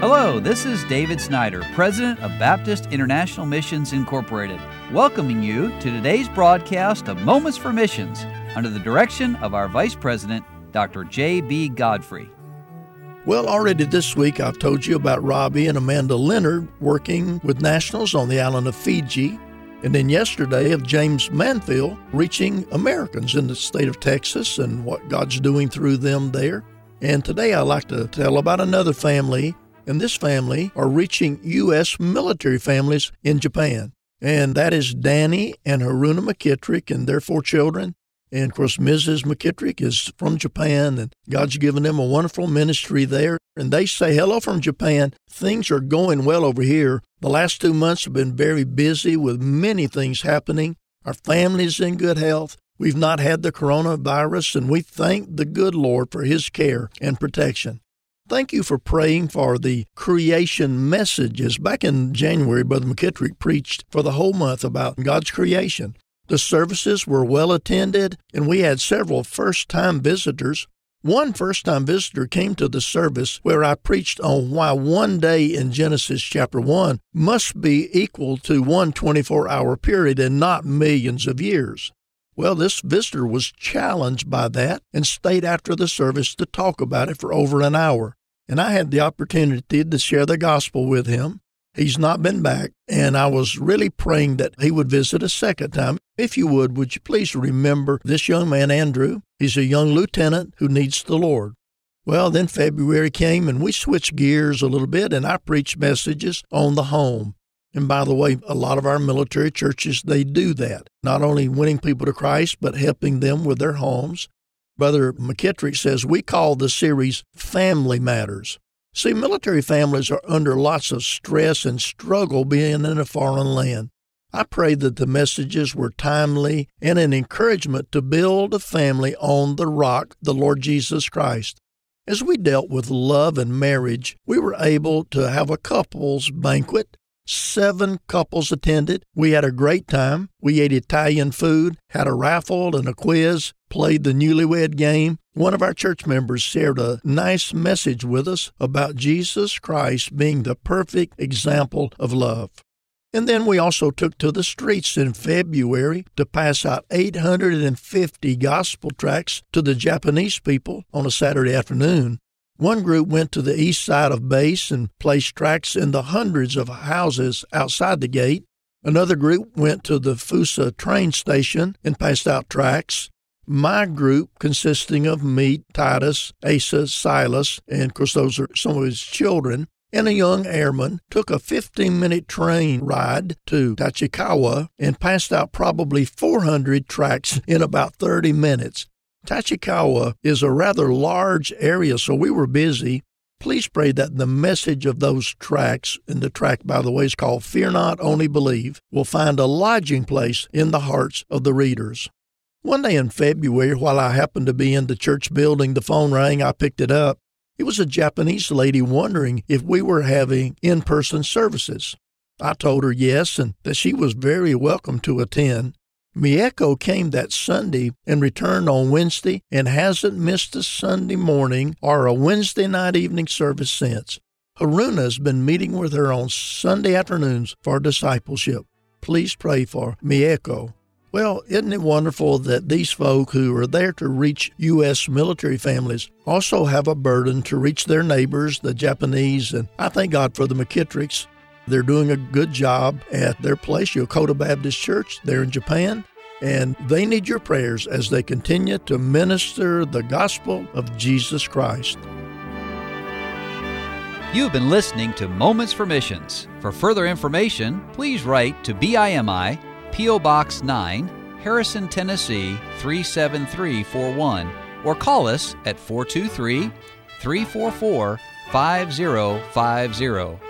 Hello, this is David Snyder, President of Baptist International Missions Incorporated, welcoming you to today's broadcast of Moments for Missions under the direction of our Vice President, Dr. J.B. Godfrey. Well, already this week I've told you about Robbie and Amanda Leonard working with nationals on the island of Fiji. And then yesterday of James Manfield reaching Americans in the state of Texas and what God's doing through them there. And today I'd like to tell about another family and this family are reaching U.S. military families in Japan. And that is Danny and Haruna McKittrick and their four children. And of course, Mrs. McKittrick is from Japan, and God's given them a wonderful ministry there. And they say, Hello from Japan. Things are going well over here. The last two months have been very busy with many things happening. Our family's in good health. We've not had the coronavirus, and we thank the good Lord for His care and protection. Thank you for praying for the creation messages. Back in January, Brother McKittrick preached for the whole month about God's creation. The services were well attended, and we had several first time visitors. One first time visitor came to the service where I preached on why one day in Genesis chapter 1 must be equal to one 24 hour period and not millions of years. Well, this visitor was challenged by that and stayed after the service to talk about it for over an hour and I had the opportunity to share the gospel with him. He's not been back, and I was really praying that he would visit a second time. If you would, would you please remember this young man, Andrew? He's a young lieutenant who needs the Lord. Well, then February came, and we switched gears a little bit, and I preached messages on the home. And by the way, a lot of our military churches, they do that. Not only winning people to Christ, but helping them with their homes. Brother McKittrick says we call the series Family Matters. See, military families are under lots of stress and struggle being in a foreign land. I pray that the messages were timely and an encouragement to build a family on the rock, the Lord Jesus Christ. As we dealt with love and marriage, we were able to have a couples banquet Seven couples attended. We had a great time. We ate Italian food, had a raffle and a quiz, played the newlywed game. One of our church members shared a nice message with us about Jesus Christ being the perfect example of love. And then we also took to the streets in February to pass out 850 gospel tracts to the Japanese people on a Saturday afternoon. One group went to the east side of base and placed tracts in the hundreds of houses outside the gate. Another group went to the Fussa train station and passed out tracts. My group, consisting of me, Titus, Asa, Silas, and of course those are some of his children, and a young airman, took a 15 minute train ride to Tachikawa and passed out probably 400 tracts in about 30 minutes. Tachikawa is a rather large area, so we were busy. Please pray that the message of those tracts, and the track, by the way, is called Fear Not, Only Believe, will find a lodging place in the hearts of the readers. One day in February, while I happened to be in the church building, the phone rang. I picked it up. It was a Japanese lady wondering if we were having in person services. I told her yes, and that she was very welcome to attend. Mieko came that Sunday and returned on Wednesday and hasn't missed a Sunday morning or a Wednesday night evening service since. Haruna has been meeting with her on Sunday afternoons for discipleship. Please pray for Mieko. Well, isn't it wonderful that these folk who are there to reach U.S. military families also have a burden to reach their neighbors, the Japanese, and I thank God for the McKittricks they're doing a good job at their place, Yokota Baptist Church, there in Japan. And they need your prayers as they continue to minister the gospel of Jesus Christ. You've been listening to Moments for Missions. For further information, please write to BIMI, P.O. Box 9, Harrison, Tennessee 37341, or call us at 423 344 5050